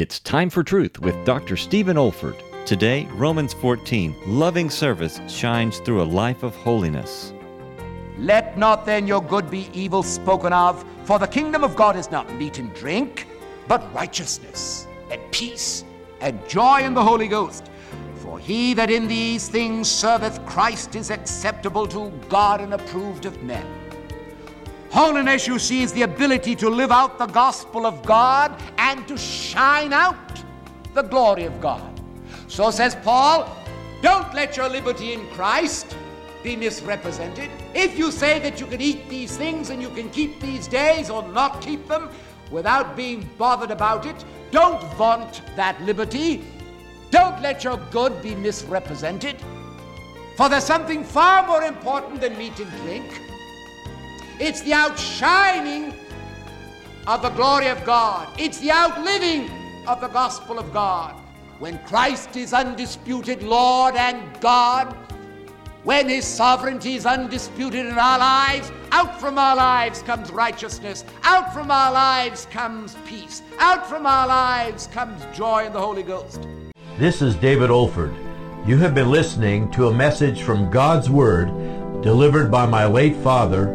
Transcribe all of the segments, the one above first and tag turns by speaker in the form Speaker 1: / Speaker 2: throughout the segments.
Speaker 1: It's time for truth with Dr. Stephen Olford. Today, Romans 14, loving service shines through a life of holiness.
Speaker 2: Let not then your good be evil spoken of, for the kingdom of God is not meat and drink, but righteousness and peace and joy in the Holy Ghost. For he that in these things serveth Christ is acceptable to God and approved of men. Holiness, you see, is the ability to live out the gospel of God and to shine out the glory of God. So says Paul, don't let your liberty in Christ be misrepresented. If you say that you can eat these things and you can keep these days or not keep them without being bothered about it, don't vaunt that liberty. Don't let your good be misrepresented. For there's something far more important than meat and drink. It's the outshining of the glory of God. It's the outliving of the gospel of God. When Christ is undisputed Lord and God, when His sovereignty is undisputed in our lives, out from our lives comes righteousness. Out from our lives comes peace. Out from our lives comes joy in the Holy Ghost.
Speaker 3: This is David Olford. You have been listening to a message from God's Word delivered by my late father,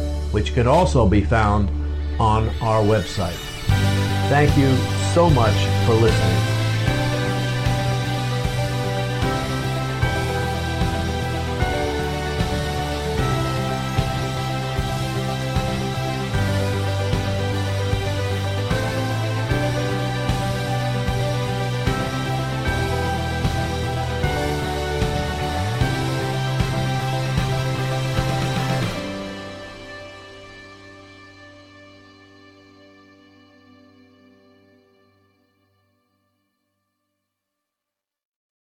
Speaker 3: which can also be found on our website. Thank you so much for listening.